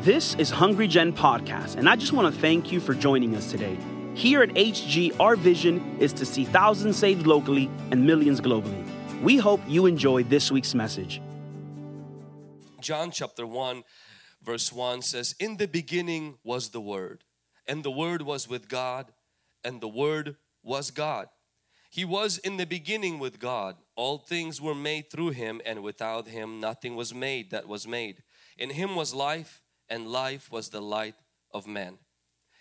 This is Hungry Gen Podcast, and I just want to thank you for joining us today. Here at HG, our vision is to see thousands saved locally and millions globally. We hope you enjoy this week's message. John chapter 1, verse 1 says, In the beginning was the Word, and the Word was with God, and the Word was God. He was in the beginning with God. All things were made through Him, and without Him nothing was made that was made. In Him was life, and life was the light of man.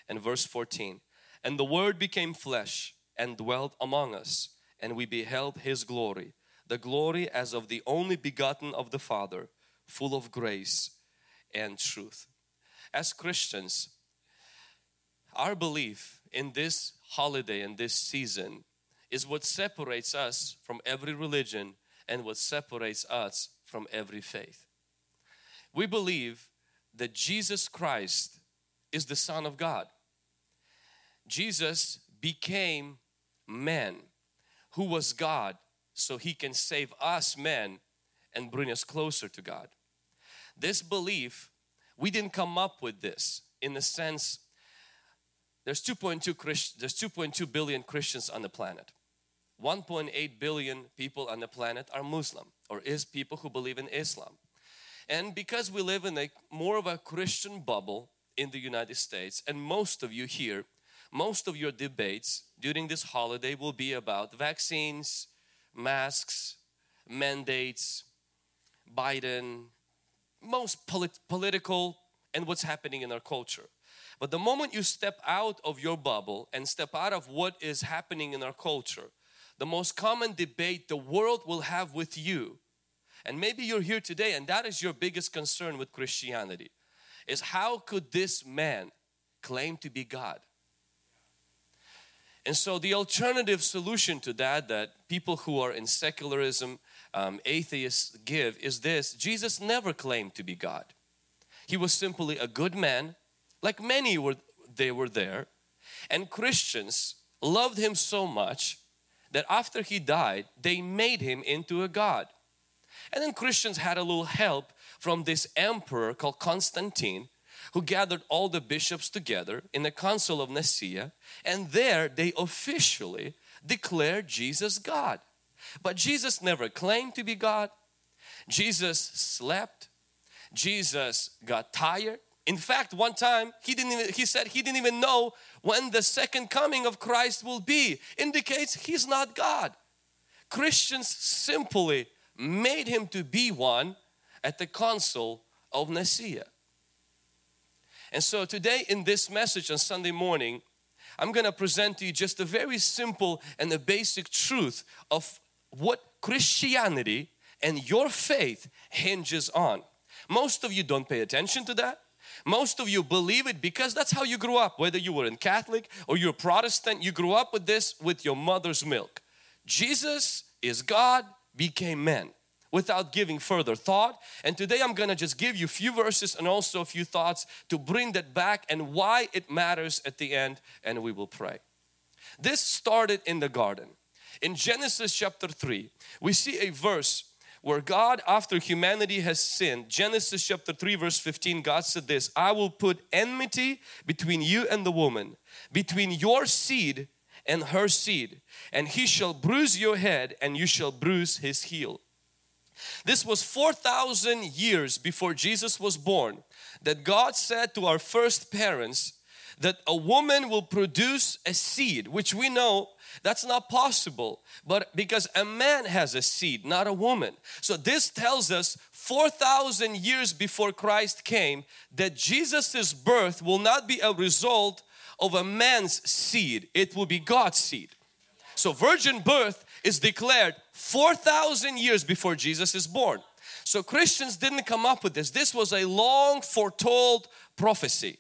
And verse 14, And the Word became flesh and dwelt among us, and we beheld His glory, the glory as of the only begotten of the Father, full of grace and truth. As Christians, our belief in this holiday and this season is what separates us from every religion and what separates us from every faith. We believe that Jesus Christ is the Son of God. Jesus became man who was God so he can save us men and bring us closer to God. This belief, we didn't come up with this in the sense there's 2.2 Christ, there's 2.2 billion Christians on the planet. 1.8 billion people on the planet are Muslim or is people who believe in Islam. And because we live in a more of a Christian bubble in the United States and most of you here, most of your debates during this holiday will be about vaccines, masks, mandates, Biden, most polit political and what's happening in our culture. But the moment you step out of your bubble and step out of what is happening in our culture, the most common debate the world will have with you and maybe you're here today and that is your biggest concern with Christianity is how could this man claim to be God? And so the alternative solution to that that people who are in secularism um, atheists give is this Jesus never claimed to be God. He was simply a good man like many were they were there. And Christians loved him so much that after he died, they made him into a god. And then Christians had a little help from this emperor called Constantine who gathered all the bishops together in the Council of Nicaea and there they officially declared Jesus God. But Jesus never claimed to be God. Jesus slept. Jesus got tired. In fact, one time he didn't even, he said he didn't even know when the second coming of Christ will be. Indicates he's not God. Christians simply made him to be one at the council of Nicaea. And so today in this message on Sunday morning, I'm going to present to you just a very simple and a basic truth of what Christianity and your faith hinges on. Most of you don't pay attention to that. Most of you believe it because that's how you grew up. Whether you were in Catholic or you're Protestant, you grew up with this with your mother's milk. Jesus is God became man without giving further thought. And today I'm going to just give you a few verses and also a few thoughts to bring that back and why it matters at the end and we will pray. This started in the garden. In Genesis chapter 3, we see a verse where God after humanity has sinned Genesis chapter 3 verse 15 God said this I will put enmity between you and the woman between your seed and her seed and he shall bruise your head and you shall bruise his heel. This was 4,000 years before Jesus was born that God said to our first parents that a woman will produce a seed which we know that's not possible but because a man has a seed not a woman. So this tells us 4,000 years before Christ came that Jesus's birth will not be a result of a man's seed it will be God's seed so virgin birth is declared 4,000 years before Jesus is born so Christians didn't come up with this this was a long foretold prophecy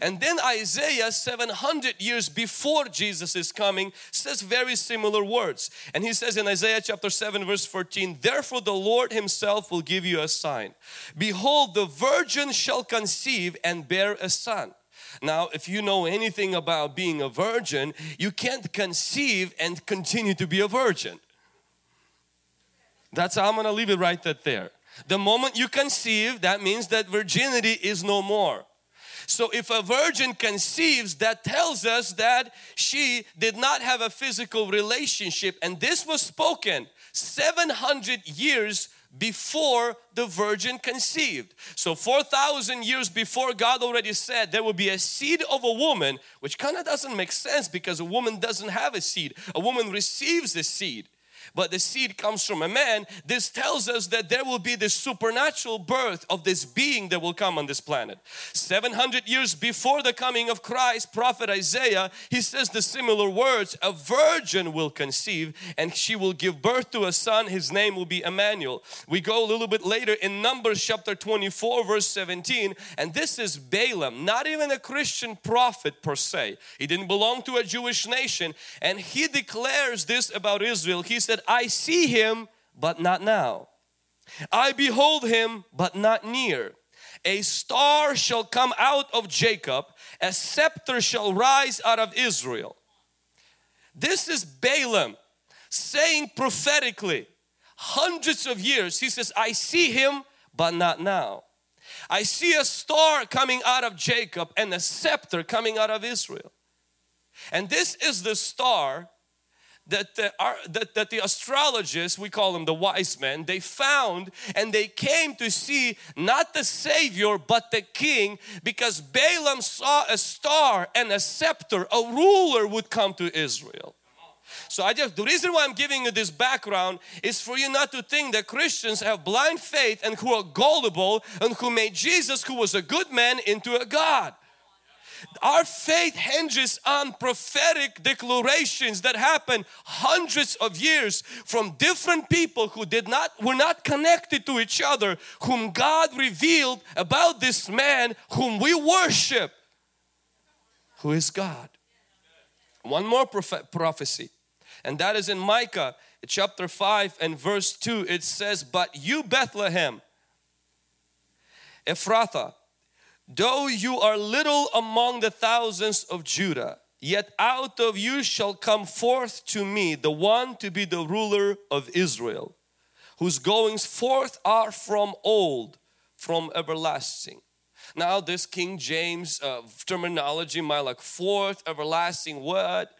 and then Isaiah 700 years before Jesus is coming says very similar words. And he says in Isaiah chapter 7 verse 14, Therefore the Lord himself will give you a sign. Behold the virgin shall conceive and bear a son. Now if you know anything about being a virgin, you can't conceive and continue to be a virgin. That's how I'm to leave it right there. The moment you conceive, that means that virginity is no more. So if a virgin conceives, that tells us that she did not have a physical relationship and this was spoken 700 years before the virgin conceived. So 4,000 years before God already said there will be a seed of a woman, which kind of doesn't make sense because a woman doesn't have a seed. A woman receives the seed but the seed comes from a man, this tells us that there will be this supernatural birth of this being that will come on this planet. 700 years before the coming of Christ, prophet Isaiah, he says the similar words, a virgin will conceive and she will give birth to a son, his name will be Emmanuel. We go a little bit later in Numbers chapter 24 verse 17 and this is Balaam, not even a Christian prophet per se. He didn't belong to a Jewish nation and he declares this about Israel. He said, I see him, but not now. I behold him, but not near. A star shall come out of Jacob, a scepter shall rise out of Israel. This is Balaam saying prophetically, hundreds of years, he says, I see him, but not now. I see a star coming out of Jacob and a scepter coming out of Israel. And this is the star that the, that, that the astrologists, we call them the wise men, they found and they came to see not the Savior but the King because Balaam saw a star and a scepter, a ruler would come to Israel. So I just, the reason why I'm giving you this background is for you not to think that Christians have blind faith and who are gullible and who made Jesus who was a good man into a God. Our faith hinges on prophetic declarations that happen hundreds of years from different people who did not were not connected to each other whom God revealed about this man whom we worship who is God. One more prophecy and that is in Micah chapter 5 and verse 2 it says but you Bethlehem Ephrathah Though you are little among the thousands of Judah, yet out of you shall come forth to me the one to be the ruler of Israel, whose goings forth are from old, from everlasting. Now, this King James uh, terminology my like forth, everlasting, what?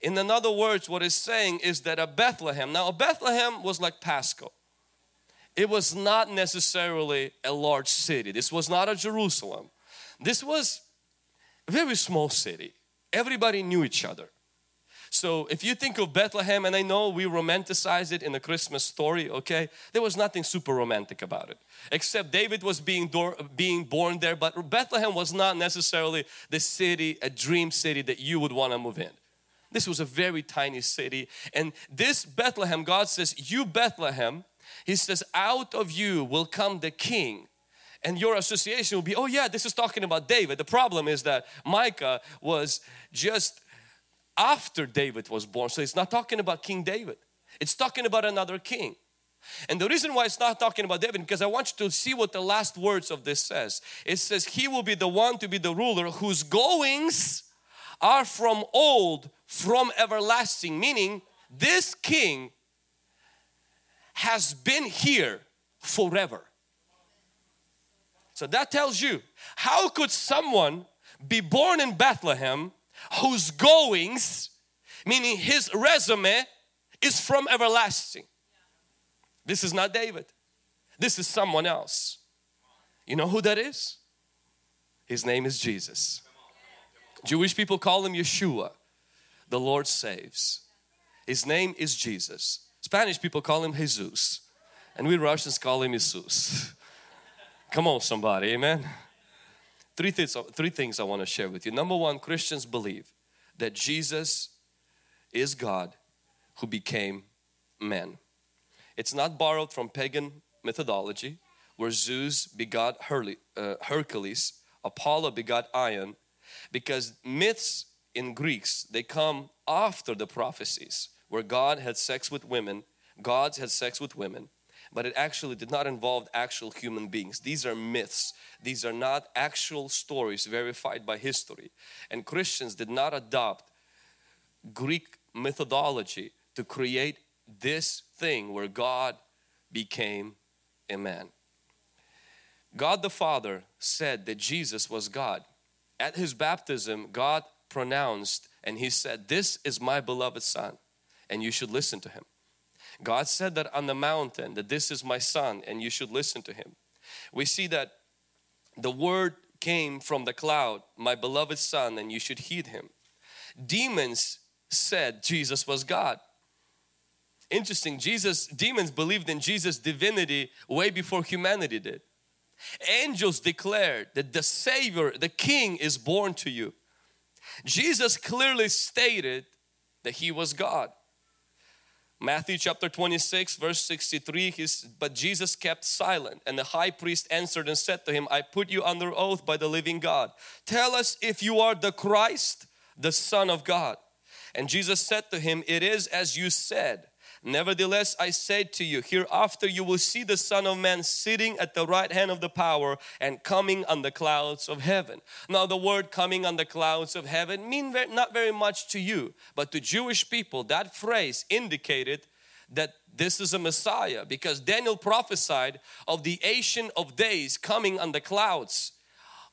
In other words, what it's saying is that a Bethlehem, now a Bethlehem was like Pasco it was not necessarily a large city. This was not a Jerusalem. This was a very small city. Everybody knew each other. So if you think of Bethlehem, and I know we romanticize it in the Christmas story, okay? There was nothing super romantic about it. Except David was being, being born there, but Bethlehem was not necessarily the city, a dream city that you would want to move in. This was a very tiny city. And this Bethlehem, God says, you Bethlehem, he says, out of you will come the king. And your association will be, oh yeah, this is talking about David. The problem is that Micah was just after David was born. So it's not talking about King David. It's talking about another king. And the reason why it's not talking about David because I want you to see what the last words of this says. It says he will be the one to be the ruler whose goings are from old, from everlasting. Meaning this king has been here forever. So that tells you how could someone be born in Bethlehem whose goings, meaning his resume, is from everlasting. This is not David. This is someone else. You know who that is? His name is Jesus. Jewish people call him Yeshua. The Lord saves. His name is Jesus. Spanish people call him Jesus and we Russians call him Jesus. Come on somebody, amen. Three things, three things I want to share with you. Number one, Christians believe that Jesus is God who became man. It's not borrowed from pagan methodology where Zeus begot uh, Hercules, Apollo begot Ion because myths in Greeks they come after the prophecies where God had sex with women, gods had sex with women, but it actually did not involve actual human beings. These are myths. These are not actual stories verified by history. And Christians did not adopt Greek methodology to create this thing where God became a man. God the Father said that Jesus was God. At his baptism, God pronounced and he said, This is my beloved Son, and you should listen to him. God said that on the mountain, that this is my Son, and you should listen to him. We see that the word came from the cloud, my beloved Son, and you should heed him. Demons said Jesus was God. Interesting, Jesus, demons believed in Jesus' divinity way before humanity did. Angels declared that the Savior, the King is born to you. Jesus clearly stated that He was God. Matthew chapter 26 verse 63 he's, but Jesus kept silent and the high priest answered and said to him I put you under oath by the living God. Tell us if you are the Christ the son of God. And Jesus said to him it is as you said Nevertheless, I say to you, hereafter you will see the Son of Man sitting at the right hand of the power and coming on the clouds of heaven. Now, the word coming on the clouds of heaven mean not very much to you, but to Jewish people, that phrase indicated that this is a Messiah because Daniel prophesied of the Ancient of Days coming on the clouds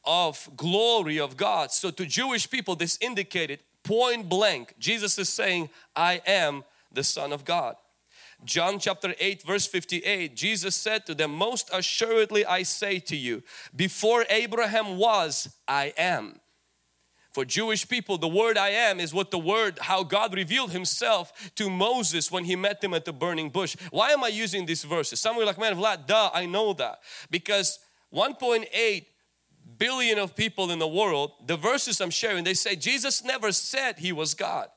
of glory of God. So, to Jewish people, this indicated point blank Jesus is saying, I am the Son of God. John chapter 8 verse 58 Jesus said to them most assuredly I say to you before Abraham was I am. For Jewish people the word I am is what the word how God revealed himself to Moses when he met him at the burning bush. Why am I using these verses? Some are like man Vlad duh I know that. Because 1.8 billion of people in the world the verses I'm sharing they say Jesus never said he was God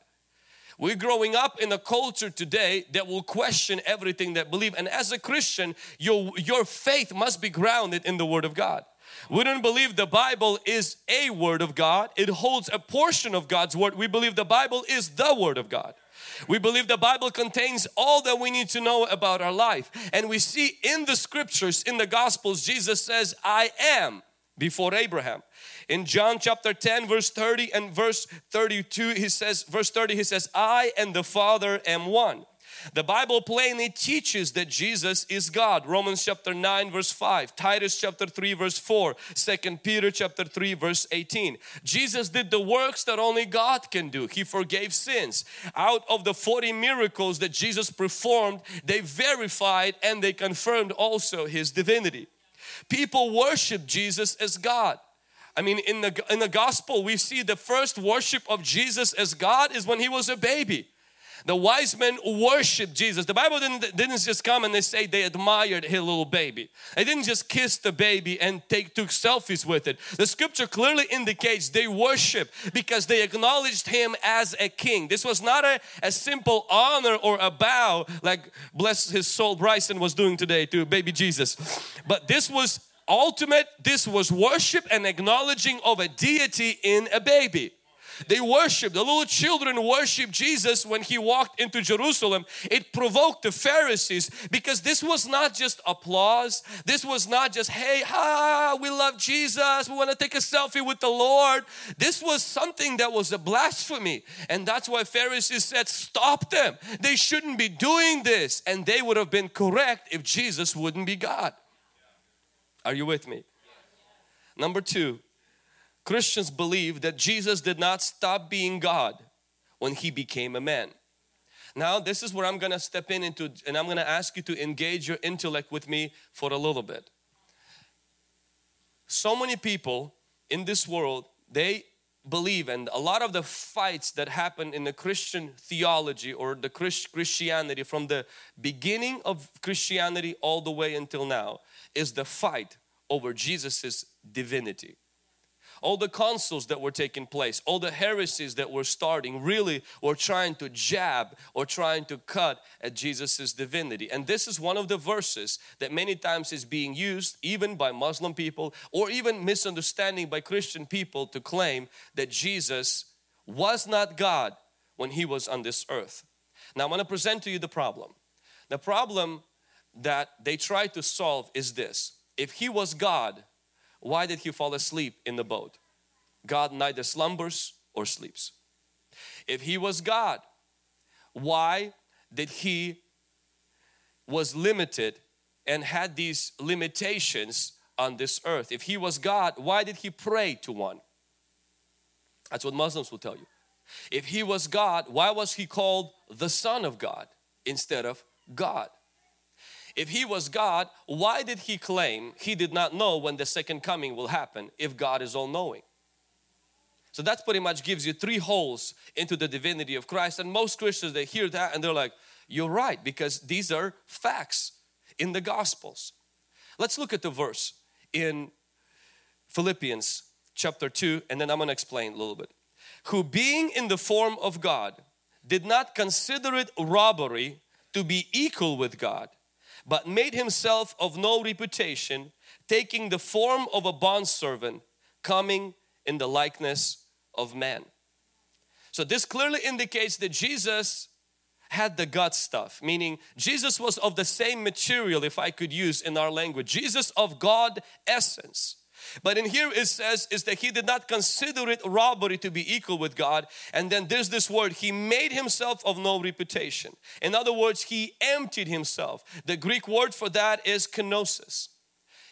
we're growing up in a culture today that will question everything that believe and as a Christian your, your faith must be grounded in the Word of God. We don't believe the Bible is a Word of God. It holds a portion of God's Word. We believe the Bible is the Word of God. We believe the Bible contains all that we need to know about our life. And we see in the scriptures, in the Gospels, Jesus says, I am before Abraham. In John chapter 10 verse 30 and verse 32 he says verse 30 he says I and the Father am one. The Bible plainly teaches that Jesus is God. Romans chapter 9 verse 5, Titus chapter 3 verse 4, 2 Peter chapter 3 verse 18. Jesus did the works that only God can do. He forgave sins. Out of the 40 miracles that Jesus performed, they verified and they confirmed also His divinity. People worship Jesus as God. I mean in the in the gospel we see the first worship of Jesus as God is when he was a baby. The wise men worshiped Jesus. The Bible didn't, didn't just come and they say they admired his little baby. They didn't just kiss the baby and take took selfies with it. The scripture clearly indicates they worship because they acknowledged him as a king. This was not a, a simple honor or a bow like bless his soul Bryson was doing today to baby Jesus. But this was ultimate this was worship and acknowledging of a deity in a baby. They worshiped the little children worshiped jesus when he walked into jerusalem. It provoked the pharisees because this was not just applause. This was not just hey ha we love jesus. We want to take a selfie with the lord. This was something that was a blasphemy. And that's why pharisees said stop them. They shouldn't be doing this. And they would have been correct if jesus wouldn't be god are you with me? Number two, Christians believe that Jesus did not stop being God when He became a man. Now this is where I'm going to step in into and I'm going to ask you to engage your intellect with me for a little bit. So many people in this world, they believe and a lot of the fights that happen in the Christian theology or the Christianity from the beginning of Christianity all the way until now is the fight over Jesus's divinity. All the councils that were taking place, all the heresies that were starting really were trying to jab or trying to cut at Jesus's divinity. And this is one of the verses that many times is being used even by Muslim people or even misunderstanding by Christian people to claim that Jesus was not God when He was on this earth. Now I'm going to present to you the problem. The problem that they try to solve is this. If He was God, why did He fall asleep in the boat? God neither slumbers or sleeps. If He was God, why did He was limited and had these limitations on this earth. If he was God, why did he pray to one? That's what Muslims will tell you. If he was God, why was he called the Son of God instead of God? If he was God, why did he claim he did not know when the second coming will happen if God is all knowing? So that pretty much gives you three holes into the divinity of Christ. And most Christians, they hear that and they're like, you're right, because these are facts in the Gospels. Let's look at the verse in Philippians chapter 2, and then I'm going to explain a little bit. Who being in the form of God did not consider it robbery to be equal with God, but made himself of no reputation, taking the form of a bondservant, coming in the likeness of man. So this clearly indicates that Jesus had the gut stuff, meaning Jesus was of the same material, if I could use in our language, Jesus of God essence. But in here it says is that he did not consider it robbery to be equal with God. And then there's this word, he made himself of no reputation. In other words, he emptied himself. The Greek word for that is kenosis.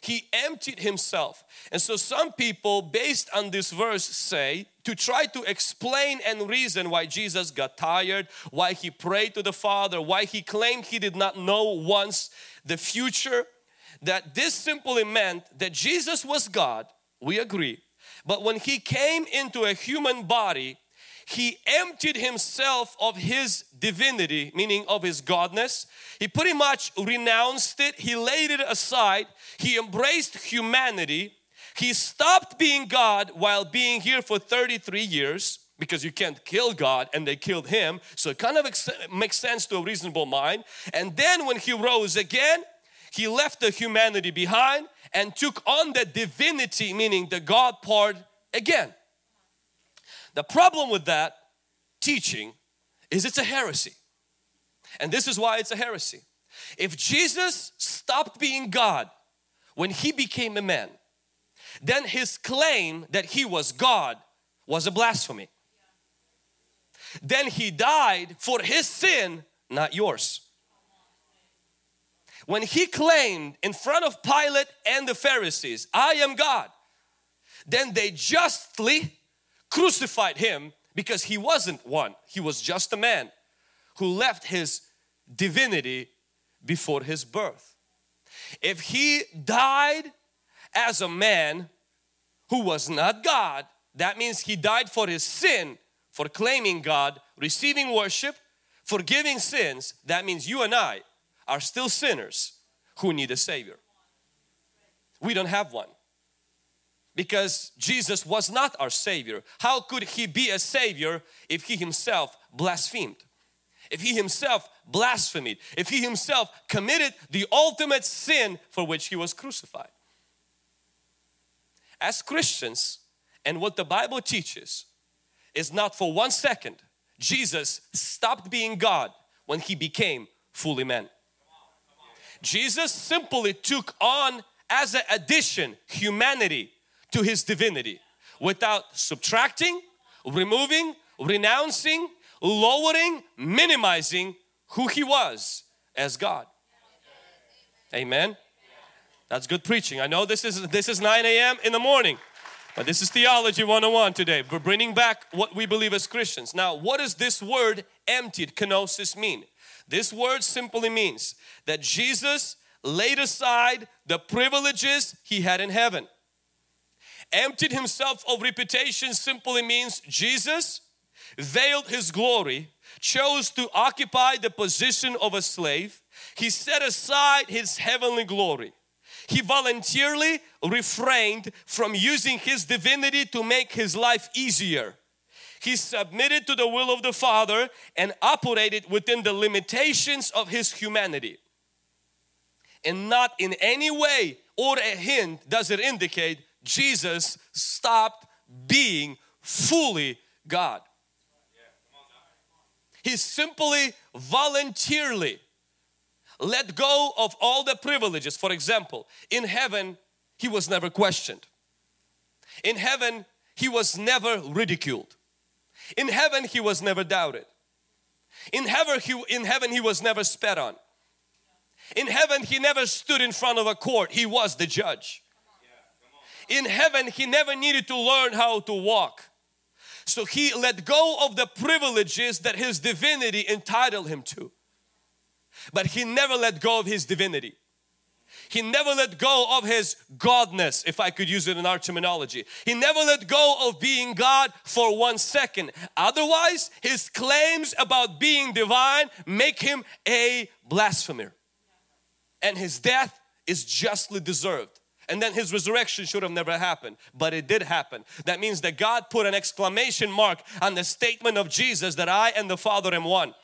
He emptied himself. And so some people based on this verse say to try to explain and reason why Jesus got tired, why he prayed to the Father, why he claimed he did not know once the future, that this simply meant that Jesus was God, we agree, but when he came into a human body, he emptied himself of his divinity, meaning of his godness. He pretty much renounced it, he laid it aside, he embraced humanity. He stopped being God while being here for 33 years because you can't kill God and they killed him. So it kind of makes sense to a reasonable mind. And then when he rose again, he left the humanity behind and took on the divinity, meaning the God part again. The problem with that teaching is it's a heresy. And this is why it's a heresy. If Jesus stopped being God when he became a man, then his claim that he was God was a blasphemy. Then he died for his sin, not yours. When he claimed in front of Pilate and the Pharisees, I am God, then they justly crucified him because he wasn't one. He was just a man who left his divinity before his birth. If he died as a man who was not God, that means he died for his sin, for claiming God, receiving worship, forgiving sins. That means you and I are still sinners who need a Savior. We don't have one because Jesus was not our Savior. How could He be a Savior if He Himself blasphemed? If He Himself blasphemed? If He Himself committed the ultimate sin for which He was crucified? As Christians, and what the Bible teaches is not for one second Jesus stopped being God when He became fully man. Jesus simply took on as an addition humanity to his divinity without subtracting, removing, renouncing, lowering, minimizing who he was as God. Amen. That's good preaching. I know this is this is 9 a.m. in the morning, but this is theology 101 today. We're bringing back what we believe as Christians. Now, what does this word emptied kenosis mean? This word simply means that Jesus laid aside the privileges he had in heaven emptied himself of reputation simply means Jesus veiled his glory, chose to occupy the position of a slave. He set aside his heavenly glory. He voluntarily refrained from using his divinity to make his life easier. He submitted to the will of the Father and operated within the limitations of his humanity. And not in any way or a hint does it indicate Jesus stopped being fully God. He simply voluntarily let go of all the privileges. For example, in heaven, he was never questioned. In heaven, he was never ridiculed. In heaven, he was never doubted. In heaven, he, in heaven, he was never spat on. In heaven, he never stood in front of a court, he was the judge. In heaven, he never needed to learn how to walk. So he let go of the privileges that his divinity entitled him to. But he never let go of his divinity. He never let go of his godness, if I could use it in our terminology. He never let go of being God for one second. Otherwise, his claims about being divine make him a blasphemer. And his death is justly deserved. And then his resurrection should have never happened, but it did happen. That means that God put an exclamation mark on the statement of Jesus that I and the Father am one.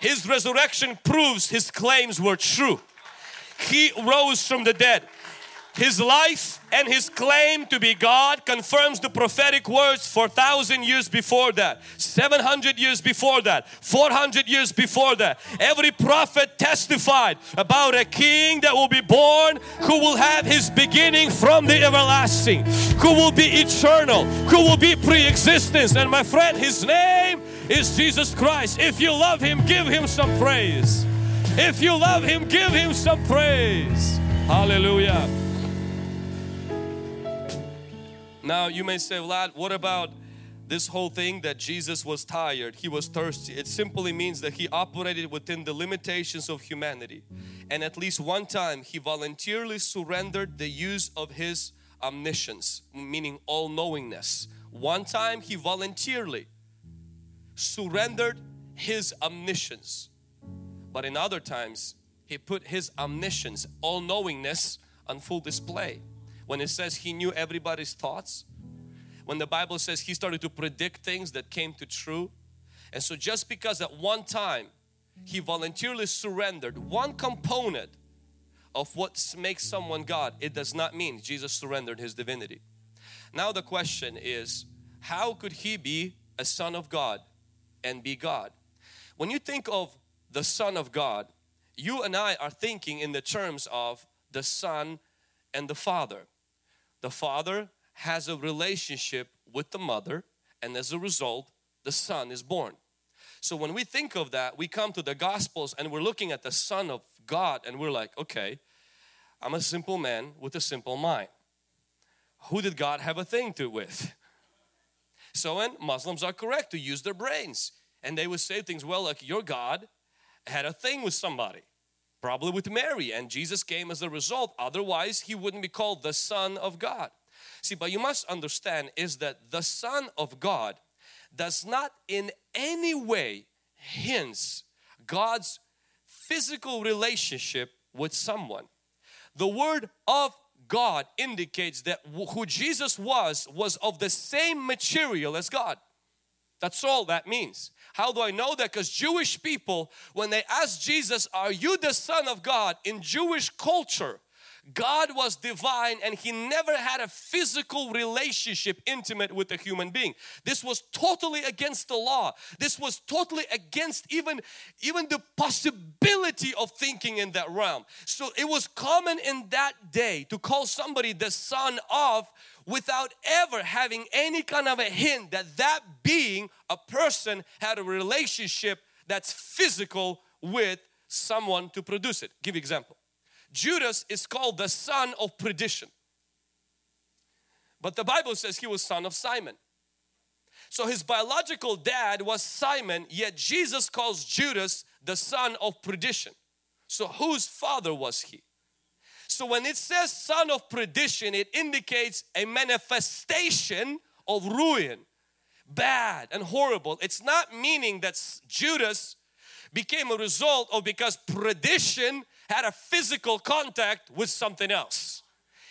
His resurrection proves his claims were true. He rose from the dead. His life and his claim to be God confirms the prophetic words for thousand years before that, 700 years before that, 400 years before that. Every prophet testified about a king that will be born who will have his beginning from the everlasting, who will be eternal, who will be pre-existence. And my friend, his name is Jesus Christ. If you love him, give him some praise. If you love him, give him some praise. Hallelujah. Now you may say, Vlad, what about this whole thing that Jesus was tired, he was thirsty. It simply means that he operated within the limitations of humanity. And at least one time he voluntarily surrendered the use of his omniscience, meaning all knowingness. One time he voluntarily surrendered his omniscience. But in other times he put his omniscience, all knowingness on full display. When it says he knew everybody's thoughts, when the Bible says he started to predict things that came to true. And so just because at one time he voluntarily surrendered one component of what makes someone God, it does not mean Jesus surrendered his divinity. Now the question is, how could he be a son of God and be God? When you think of the son of God, you and I are thinking in the terms of the son and the father. The father has a relationship with the mother and as a result the son is born. So when we think of that we come to the gospels and we're looking at the son of God and we're like okay I'm a simple man with a simple mind. Who did God have a thing to with? So when Muslims are correct to use their brains and they would say things well like your God had a thing with somebody probably with Mary and Jesus came as a result otherwise he wouldn't be called the son of God. See, but you must understand is that the Son of God does not in any way hints God's physical relationship with someone. The word of God indicates that who Jesus was was of the same material as God. That's all that means. How do I know that? Because Jewish people, when they asked Jesus, Are you the Son of God? in Jewish culture, God was divine and he never had a physical relationship intimate with a human being. This was totally against the law. This was totally against even, even the possibility of thinking in that realm. So it was common in that day to call somebody the son of without ever having any kind of a hint that that being, a person, had a relationship that's physical with someone to produce it. Give example. Judas is called the son of perdition. But the Bible says he was son of Simon. So his biological dad was Simon, yet Jesus calls Judas the son of perdition. So whose father was he? So when it says son of perdition, it indicates a manifestation of ruin, bad and horrible. It's not meaning that Judas became a result of because perdition had a physical contact with something else.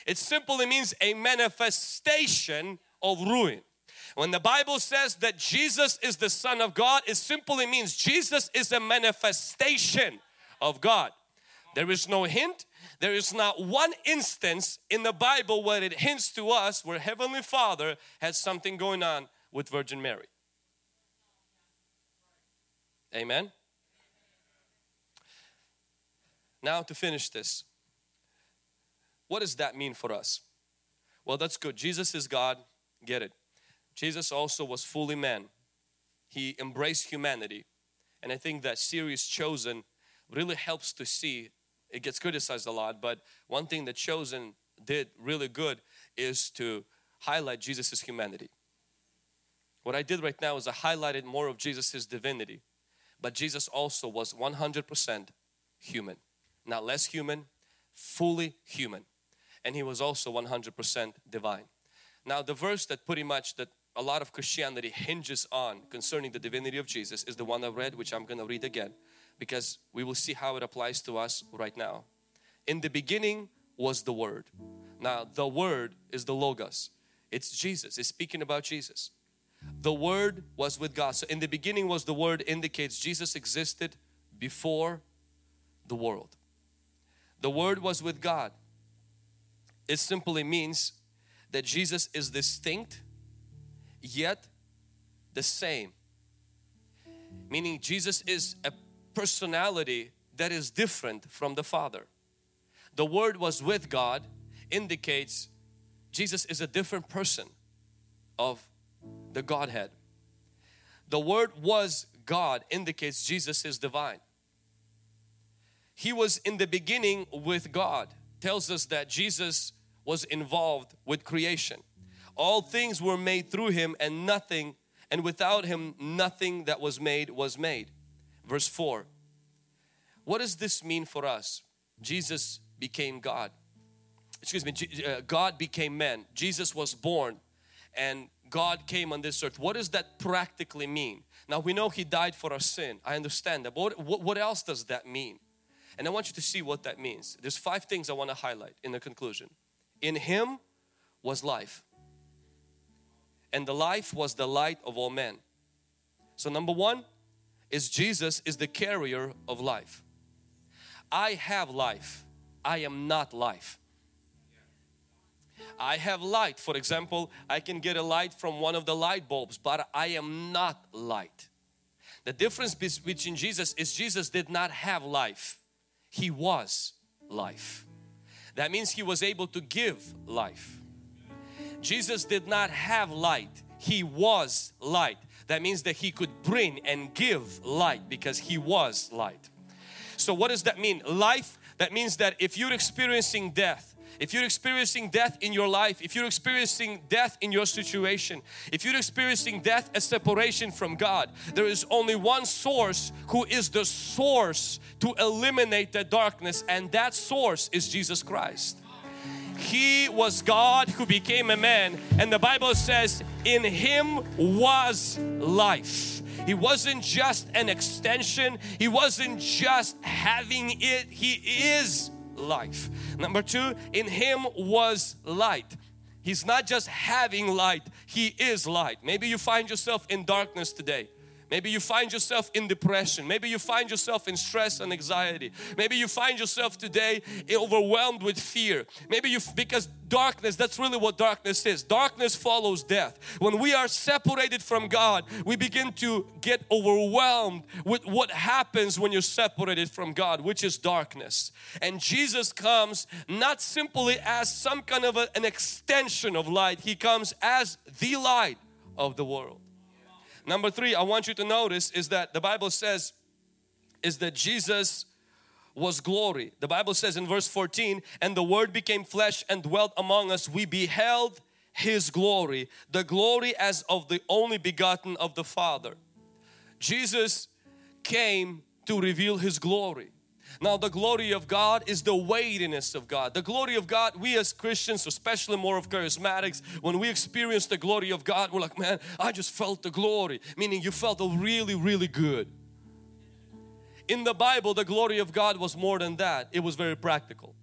It simply means a manifestation of ruin. When the Bible says that Jesus is the Son of God, it simply means Jesus is a manifestation of God. There is no hint, there is not one instance in the Bible where it hints to us where Heavenly Father has something going on with Virgin Mary. Amen. Now to finish this. What does that mean for us? Well, that's good. Jesus is God. Get it. Jesus also was fully man. He embraced humanity. And I think that series chosen really helps to see it gets criticized a lot, but one thing that Chosen did really good is to highlight Jesus' humanity. What I did right now is I highlighted more of Jesus' divinity, but Jesus also was 100% human, not less human, fully human, and He was also 100% divine. Now the verse that pretty much that a lot of Christianity hinges on concerning the divinity of Jesus is the one I read which I'm going to read again because we will see how it applies to us right now. In the beginning was the Word. Now the Word is the Logos. It's Jesus. It's speaking about Jesus. The Word was with God. So in the beginning was the Word indicates Jesus existed before the world. The Word was with God. It simply means that Jesus is distinct yet the same. Meaning Jesus is a personality that is different from the Father. The Word was with God indicates Jesus is a different person of the Godhead. The Word was God indicates Jesus is divine. He was in the beginning with God tells us that Jesus was involved with creation. All things were made through Him and nothing and without Him nothing that was made was made. Verse 4. What does this mean for us? Jesus became God. Excuse me, uh, God became man. Jesus was born and God came on this earth. What does that practically mean? Now we know He died for our sin. I understand that. But what, what else does that mean? And I want you to see what that means. There's five things I want to highlight in the conclusion. In Him was life. And the life was the light of all men. So number one is Jesus is the carrier of life. I have life. I am not life. I have light. For example, I can get a light from one of the light bulbs, but I am not light. The difference between Jesus is Jesus did not have life. He was life. That means He was able to give life. Jesus did not have light. He was light. That means that He could bring and give light because He was light. So what does that mean? Life, that means that if you're experiencing death, if you're experiencing death in your life, if you're experiencing death in your situation, if you're experiencing death as separation from God, there is only one source who is the source to eliminate the darkness and that source is Jesus Christ. He was God who became a man and the Bible says in Him was life. He wasn't just an extension. He wasn't just having it. He is life. Number two, in Him was light. He's not just having light, He is light. Maybe you find yourself in darkness today. Maybe you find yourself in depression. Maybe you find yourself in stress and anxiety. Maybe you find yourself today overwhelmed with fear. Maybe you, because darkness, that's really what darkness is. Darkness follows death. When we are separated from God, we begin to get overwhelmed with what happens when you're separated from God, which is darkness. And Jesus comes not simply as some kind of a, an extension of light, He comes as the light of the world. Number three, I want you to notice is that the Bible says is that Jesus was glory. The Bible says in verse 14, and the word became flesh and dwelt among us. We beheld his glory, the glory as of the only begotten of the Father. Jesus came to reveal his glory. Now the glory of God is the weightiness of God. The glory of God, we as Christians, especially more of charismatics, when we experience the glory of God, we're like, man, I just felt the glory. Meaning you felt really, really good. In the Bible, the glory of God was more than that. It was very practical.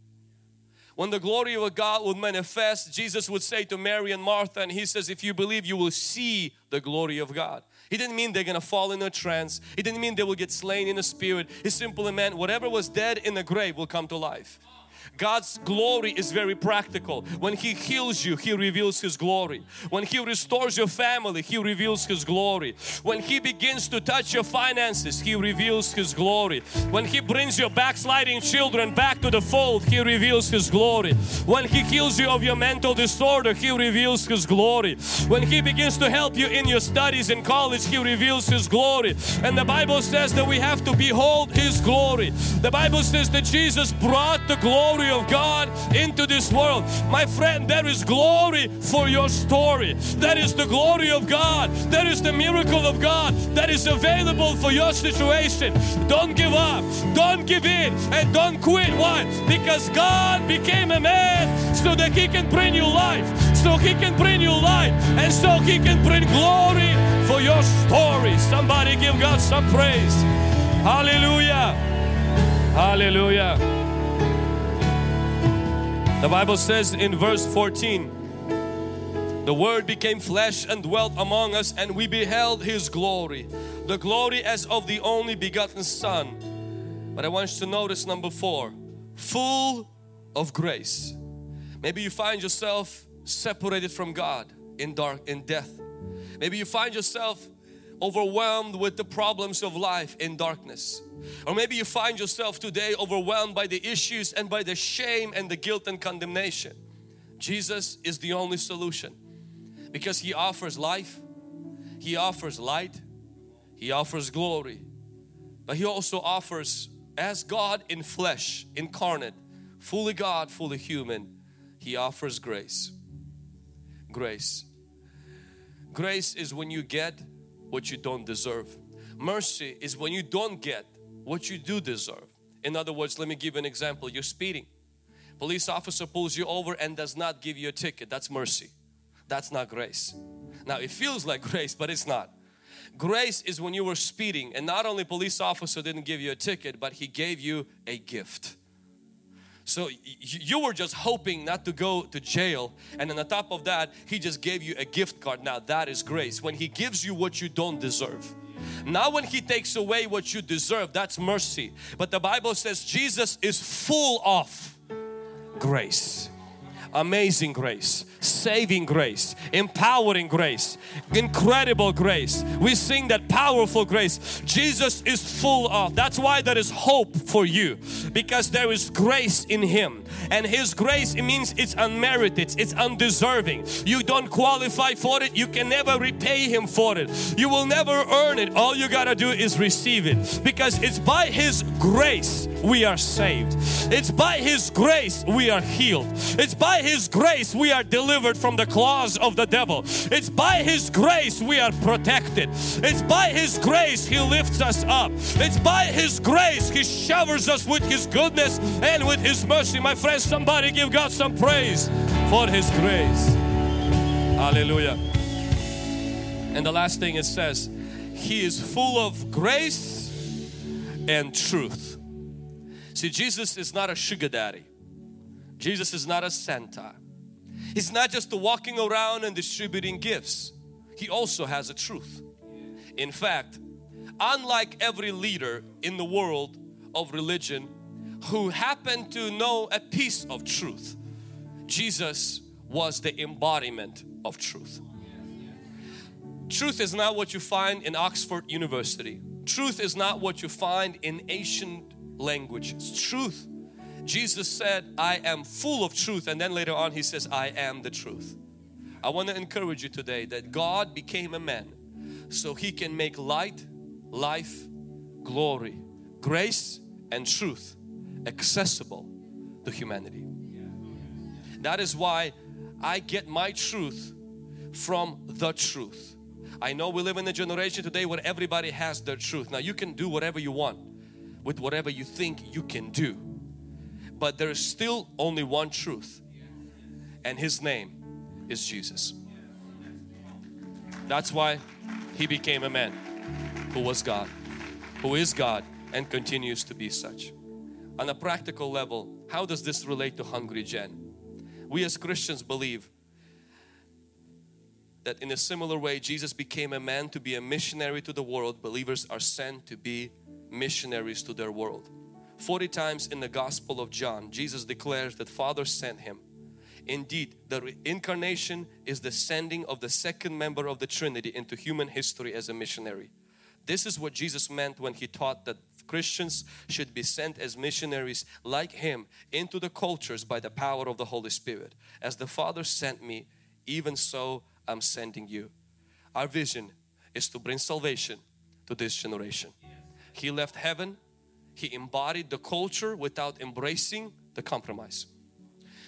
When the glory of God would manifest, Jesus would say to Mary and Martha, and He says, if you believe, you will see the glory of God. He didn't mean they're gonna fall in a trance. He didn't mean they will get slain in the spirit. He simply meant whatever was dead in the grave will come to life. God's glory is very practical. When He heals you, He reveals His glory. When He restores your family, He reveals His glory. When He begins to touch your finances, He reveals His glory. When He brings your backsliding children back to the fold, He reveals His glory. When He heals you of your mental disorder, He reveals His glory. When He begins to help you in your studies in college, He reveals His glory. And the Bible says that we have to behold His glory. The Bible says that Jesus brought the glory of God into this world. My friend, there is glory for your story. That is the glory of God. That is the miracle of God that is available for your situation. Don't give up. Don't give in and don't quit. Why? Because God became a man so that He can bring you life. So He can bring you life. And so He can bring glory for your story. Somebody give God some praise. Hallelujah. Hallelujah. The Bible says in verse 14, the Word became flesh and dwelt among us, and we beheld His glory, the glory as of the only begotten Son. But I want you to notice number four full of grace. Maybe you find yourself separated from God in dark, in death. Maybe you find yourself overwhelmed with the problems of life in darkness. Or maybe you find yourself today overwhelmed by the issues and by the shame and the guilt and condemnation. Jesus is the only solution because He offers life, He offers light, He offers glory, but He also offers as God in flesh, incarnate, fully God, fully human, He offers grace. Grace. Grace is when you get what you don't deserve. Mercy is when you don't get what you do deserve. In other words, let me give you an example. You're speeding. Police officer pulls you over and does not give you a ticket. That's mercy. That's not grace. Now it feels like grace, but it's not. Grace is when you were speeding and not only police officer didn't give you a ticket, but he gave you a gift. So you were just hoping not to go to jail and on the top of that he just gave you a gift card. Now that is grace. When he gives you what you don't deserve. Now when he takes away what you deserve, that's mercy. But the Bible says Jesus is full of grace amazing grace, saving grace, empowering grace, incredible grace. We sing that powerful grace. Jesus is full of. That's why there is hope for you because there is grace in Him. And His grace, it means it's unmerited, it's undeserving. You don't qualify for it, you can never repay Him for it. You will never earn it. All you gotta do is receive it because it's by His grace we are saved. It's by His grace we are healed. It's by His grace we are delivered from the claws of the devil. It's by His grace we are protected. It's by His grace He lifts us up. It's by His grace He showers us with His goodness and with His mercy. My friends, somebody give God some praise for His grace. Hallelujah. And the last thing it says, He is full of grace and truth. See, Jesus is not a sugar daddy. Jesus is not a Santa. He's not just walking around and distributing gifts. He also has a truth. In fact, unlike every leader in the world of religion who happened to know a piece of truth, Jesus was the embodiment of truth. Truth is not what you find in Oxford University. Truth is not what you find in ancient languages. Truth. Jesus said, I am full of truth. And then later on he says, I am the truth. I want to encourage you today that God became a man so he can make light, life, glory, grace and truth accessible to humanity. That is why I get my truth from the truth. I know we live in a generation today where everybody has their truth. Now you can do whatever you want with whatever you think you can do. But there is still only one truth and His name is Jesus. That's why He became a man who was God, who is God and continues to be such. On a practical level, how does this relate to Hungry Gen? We as Christians believe that in a similar way Jesus became a man to be a missionary to the world, believers are sent to be missionaries to their world. 40 times in the Gospel of John, Jesus declares that Father sent him. Indeed, the incarnation is the sending of the second member of the Trinity into human history as a missionary. This is what Jesus meant when He taught that Christians should be sent as missionaries like Him into the cultures by the power of the Holy Spirit. As the Father sent me, even so I'm sending you. Our vision is to bring salvation to this generation. He left heaven, He embodied the culture without embracing the compromise.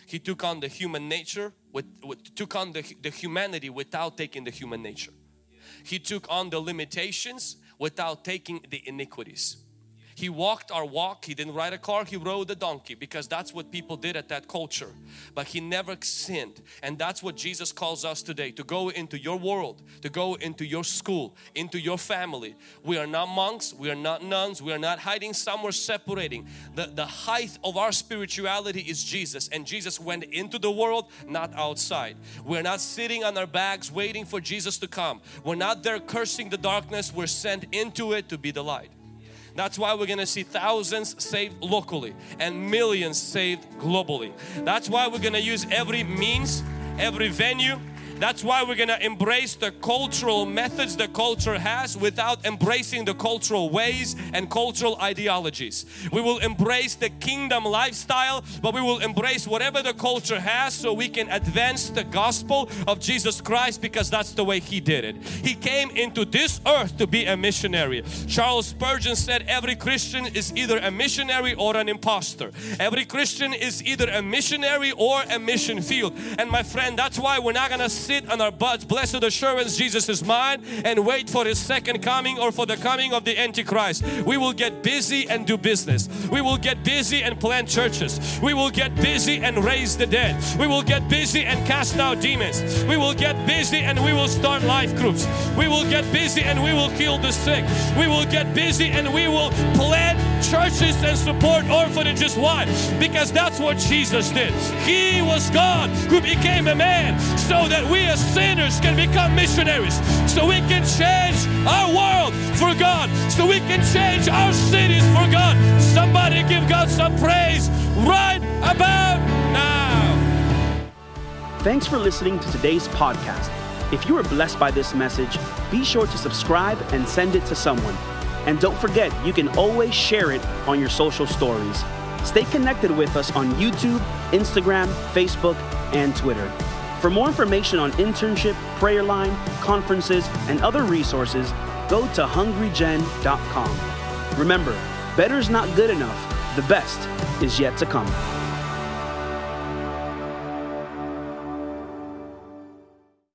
He took on the human nature, with, with, took on the, the humanity without taking the human nature. He took on the limitations without taking the iniquities. He walked our walk. He didn't ride a car. He rode a donkey because that's what people did at that culture. But he never sinned. And that's what Jesus calls us today to go into your world, to go into your school, into your family. We are not monks. We are not nuns. We are not hiding somewhere separating. The, the height of our spirituality is Jesus. And Jesus went into the world, not outside. We're not sitting on our bags waiting for Jesus to come. We're not there cursing the darkness. We're sent into it to be the light. That's why we're going to see thousands saved locally and millions saved globally. That's why we're going to use every means, every venue, that's why we're going to embrace the cultural methods the culture has without embracing the cultural ways and cultural ideologies. We will embrace the kingdom lifestyle, but we will embrace whatever the culture has so we can advance the gospel of Jesus Christ because that's the way He did it. He came into this earth to be a missionary. Charles Spurgeon said every Christian is either a missionary or an impostor. Every Christian is either a missionary or a mission field. And my friend, that's why we're not going to sit on our butts, blessed assurance, Jesus is mine, and wait for His second coming or for the coming of the Antichrist. We will get busy and do business. We will get busy and plant churches. We will get busy and raise the dead. We will get busy and cast out demons. We will get busy and we will start life groups. We will get busy and we will heal the sick. We will get busy and we will plant churches and support orphanages. Why? Because that's what Jesus did. He was God who became a man so that we as sinners can become missionaries. So we can change our world for God. So we can change our cities for God. Somebody give God some praise right about now. Thanks for listening to today's podcast. If you were blessed by this message, be sure to subscribe and send it to someone. And don't forget, you can always share it on your social stories. Stay connected with us on YouTube, Instagram, Facebook, and Twitter. For more information on internship, prayer line, conferences, and other resources, go to hungrygen.com. Remember, better is not good enough, the best is yet to come.